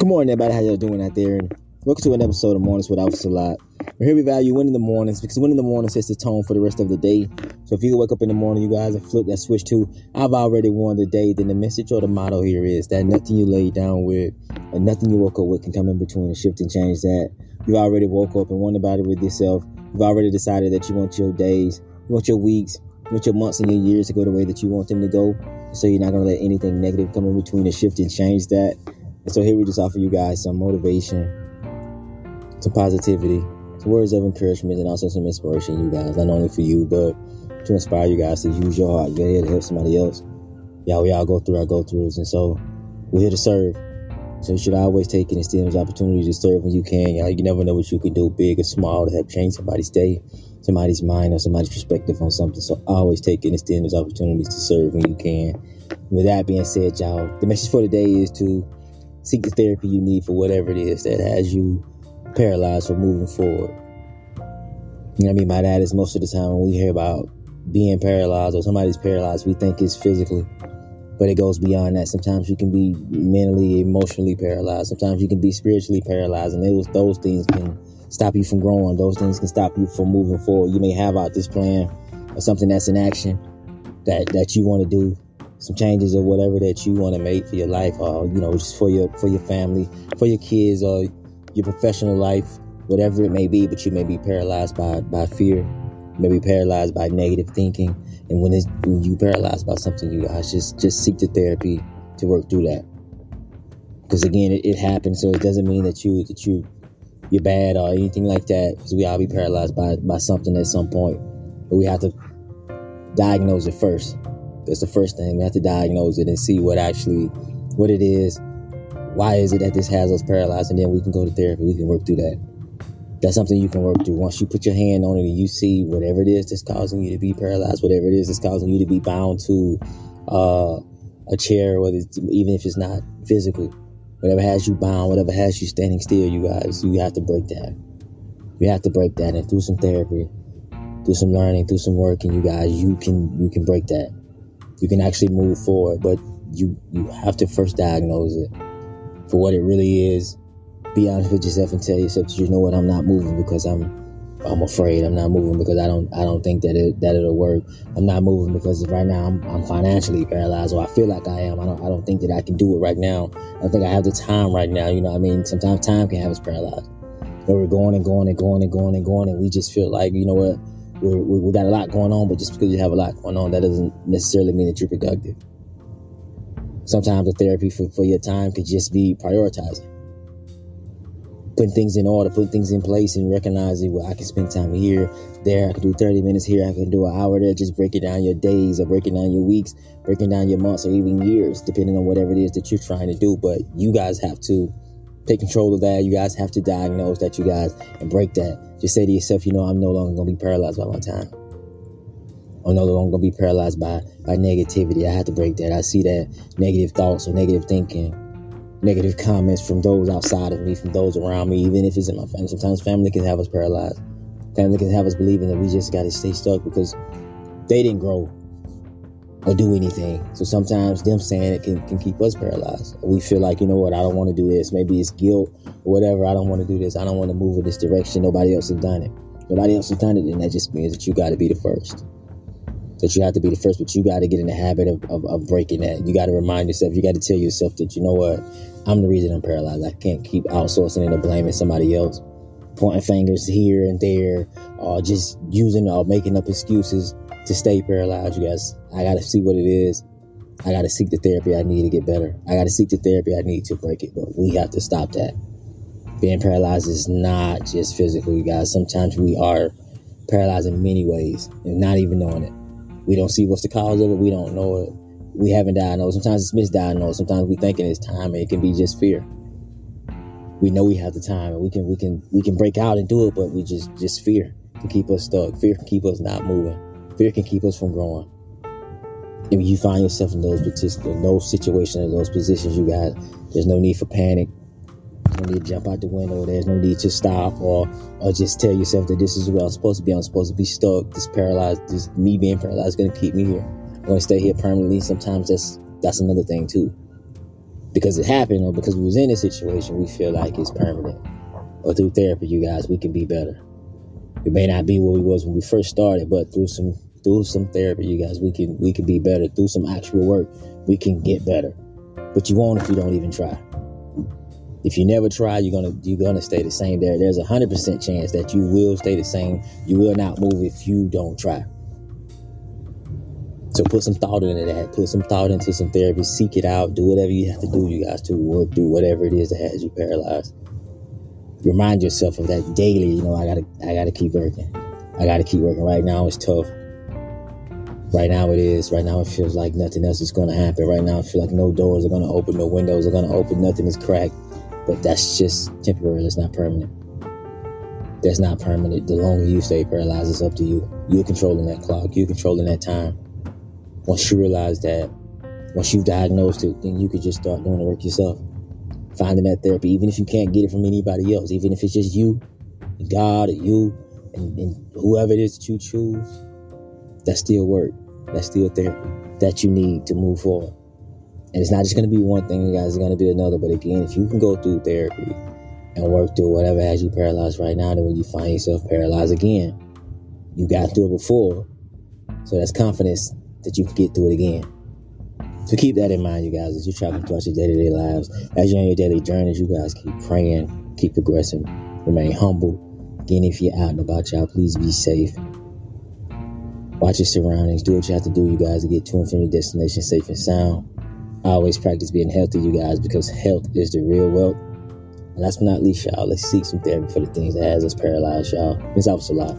Good morning, everybody. How y'all doing out there? And welcome to an episode of Mornings with Officer Lot. We're here we value winning the mornings because winning the morning sets the tone for the rest of the day. So if you wake up in the morning, you guys, and flip that switch to I've already won the day, then the message or the motto here is that nothing you lay down with and nothing you woke up with can come in between and shift and change that. You've already woke up and won about it with yourself. You've already decided that you want your days, you want your weeks, you want your months and your years to go the way that you want them to go. So you're not going to let anything negative come in between and shift and change that. And so here we just offer you guys some motivation, some positivity, some words of encouragement, and also some inspiration, you guys. Not only for you, but to inspire you guys to use your heart, your head to help somebody else. Yeah, we all go through our go throughs, and so we're here to serve. So you should always take and extend those opportunities to serve when you can. Y'all, you never know what you can do, big or small, to help change somebody's day, somebody's mind, or somebody's perspective on something. So always take and extend those opportunities to serve when you can. With that being said, y'all, the message for today is to seek the therapy you need for whatever it is that has you paralyzed from moving forward. You know what I mean by that is most of the time when we hear about being paralyzed or somebody's paralyzed, we think it's physically, but it goes beyond that. Sometimes you can be mentally, emotionally paralyzed. Sometimes you can be spiritually paralyzed, and those those things can stop you from growing. Those things can stop you from moving forward. You may have out this plan or something that's in action that that you want to do, some changes or whatever that you want to make for your life, or you know, just for your for your family, for your kids, or your professional life, whatever it may be. But you may be paralyzed by by fear, you may be paralyzed by negative thinking, and when it's when you paralyzed by something, you guys just just seek the therapy to work through that. Because again, it, it happens, so it doesn't mean that you that you you're bad or anything like that. Because we all be paralyzed by by something at some point, but we have to diagnose it first. That's the first thing. We have to diagnose it and see what actually, what it is. Why is it that this has us paralyzed? And then we can go to therapy. We can work through that. That's something you can work through. Once you put your hand on it and you see whatever it is that's causing you to be paralyzed, whatever it is that's causing you to be bound to uh, a chair, whether even if it's not physically, whatever has you bound, whatever has you standing still, you guys, you have to break that. You have to break that, and through some therapy, through some learning, through some working, you guys, you can you can break that you can actually move forward, but you you have to first diagnose it for what it really is. Be honest with yourself and tell yourself you know what I'm not moving because I'm I'm afraid. I'm not moving because I don't I don't think that it that it'll work. I'm not moving because right now I'm, I'm financially paralyzed or I feel like I am. I don't I don't think that I can do it right now. I don't think I have the time right now. You know I mean? Sometimes time can have us paralyzed. But we're going and going and going and going and going and we just feel like, you know what, we we got a lot going on, but just because you have a lot going on, that doesn't necessarily mean that you're productive. Sometimes the therapy for, for your time could just be prioritizing, putting things in order, putting things in place, and recognizing, well, I can spend time here, there, I can do 30 minutes here, I can do an hour there, just breaking down your days or breaking down your weeks, breaking down your months or even years, depending on whatever it is that you're trying to do. But you guys have to take control of that. You guys have to diagnose that, you guys, and break that. Just say to yourself, you know, I'm no longer going to be paralyzed by my time. I'm no longer going to be paralyzed by, by negativity. I have to break that. I see that negative thoughts or negative thinking, negative comments from those outside of me, from those around me, even if it's in my family. Sometimes family can have us paralyzed. Family can have us believing that we just got to stay stuck because they didn't grow or do anything. So sometimes them saying it can, can keep us paralyzed. We feel like, you know what, I don't want to do this. Maybe it's guilt or whatever. I don't want to do this. I don't want to move in this direction. Nobody else has done it. Nobody else has done it. And that just means that you got to be the first. That you have to be the first, but you got to get in the habit of, of, of breaking that. You got to remind yourself, you got to tell yourself that, you know what, I'm the reason I'm paralyzed. I can't keep outsourcing and blaming somebody else, pointing fingers here and there, or just using or making up excuses to stay paralyzed, you guys. I got to see what it is. I got to seek the therapy I need to get better. I got to seek the therapy I need to break it. But we have to stop that. Being paralyzed is not just physical, you guys. Sometimes we are paralyzed in many ways and not even knowing it. We don't see what's the cause of it. We don't know it. We haven't diagnosed. Sometimes it's misdiagnosed. Sometimes we thinking it's time and it can be just fear. We know we have the time and we can we can we can break out and do it, but we just just fear can keep us stuck. Fear can keep us not moving. Fear can keep us from growing. If you find yourself in those those situations, in those positions, you guys, there's no need for panic. There's no need to jump out the window. There's no need to stop or or just tell yourself that this is where I'm supposed to be. I'm supposed to be stuck. This paralyzed, this me being paralyzed is gonna keep me here. I'm gonna stay here permanently. Sometimes that's that's another thing too. because it happened or because we was in a situation, we feel like it's permanent. Or through therapy, you guys, we can be better. We may not be where we was when we first started, but through some through some therapy, you guys, we can we can be better. Through some actual work, we can get better. But you won't if you don't even try. If you never try, you're gonna you're gonna stay the same. There, there's a hundred percent chance that you will stay the same. You will not move if you don't try. So put some thought into that. Put some thought into some therapy. Seek it out. Do whatever you have to do, you guys, to work. Do whatever it is that has you paralyzed. Remind yourself of that daily. You know, I gotta I gotta keep working. I gotta keep working. Right now it's tough. Right now it is. Right now it feels like nothing else is gonna happen. Right now I feel like no doors are gonna open, no windows are gonna open, nothing is cracked. But that's just temporary. It's not permanent. That's not permanent. The longer you stay paralyzed, it's up to you. You're controlling that clock. You're controlling that time. Once you realize that, once you've diagnosed it, then you could just start doing the work yourself. Finding that therapy, even if you can't get it from anybody else, even if it's just you, God, or you, and, and whoever it is that you choose, that's still work. That's still therapy that you need to move forward. And it's not just going to be one thing, you guys. It's going to be another. But again, if you can go through therapy and work through whatever has you paralyzed right now, then when you find yourself paralyzed again, you got through it before. So that's confidence that you can get through it again. So keep that in mind, you guys, as you're traveling throughout your day-to-day lives, as you're on your daily journeys, you guys keep praying, keep progressing, remain humble. Again, if you're out and about, y'all, please be safe. Watch your surroundings. Do what you have to do, you guys, to get to and from your destination safe and sound. Always practice being healthy, you guys, because health is the real wealth. And last but not least, y'all, let's seek some therapy for the things that has us paralyzed, y'all. This helps a lot.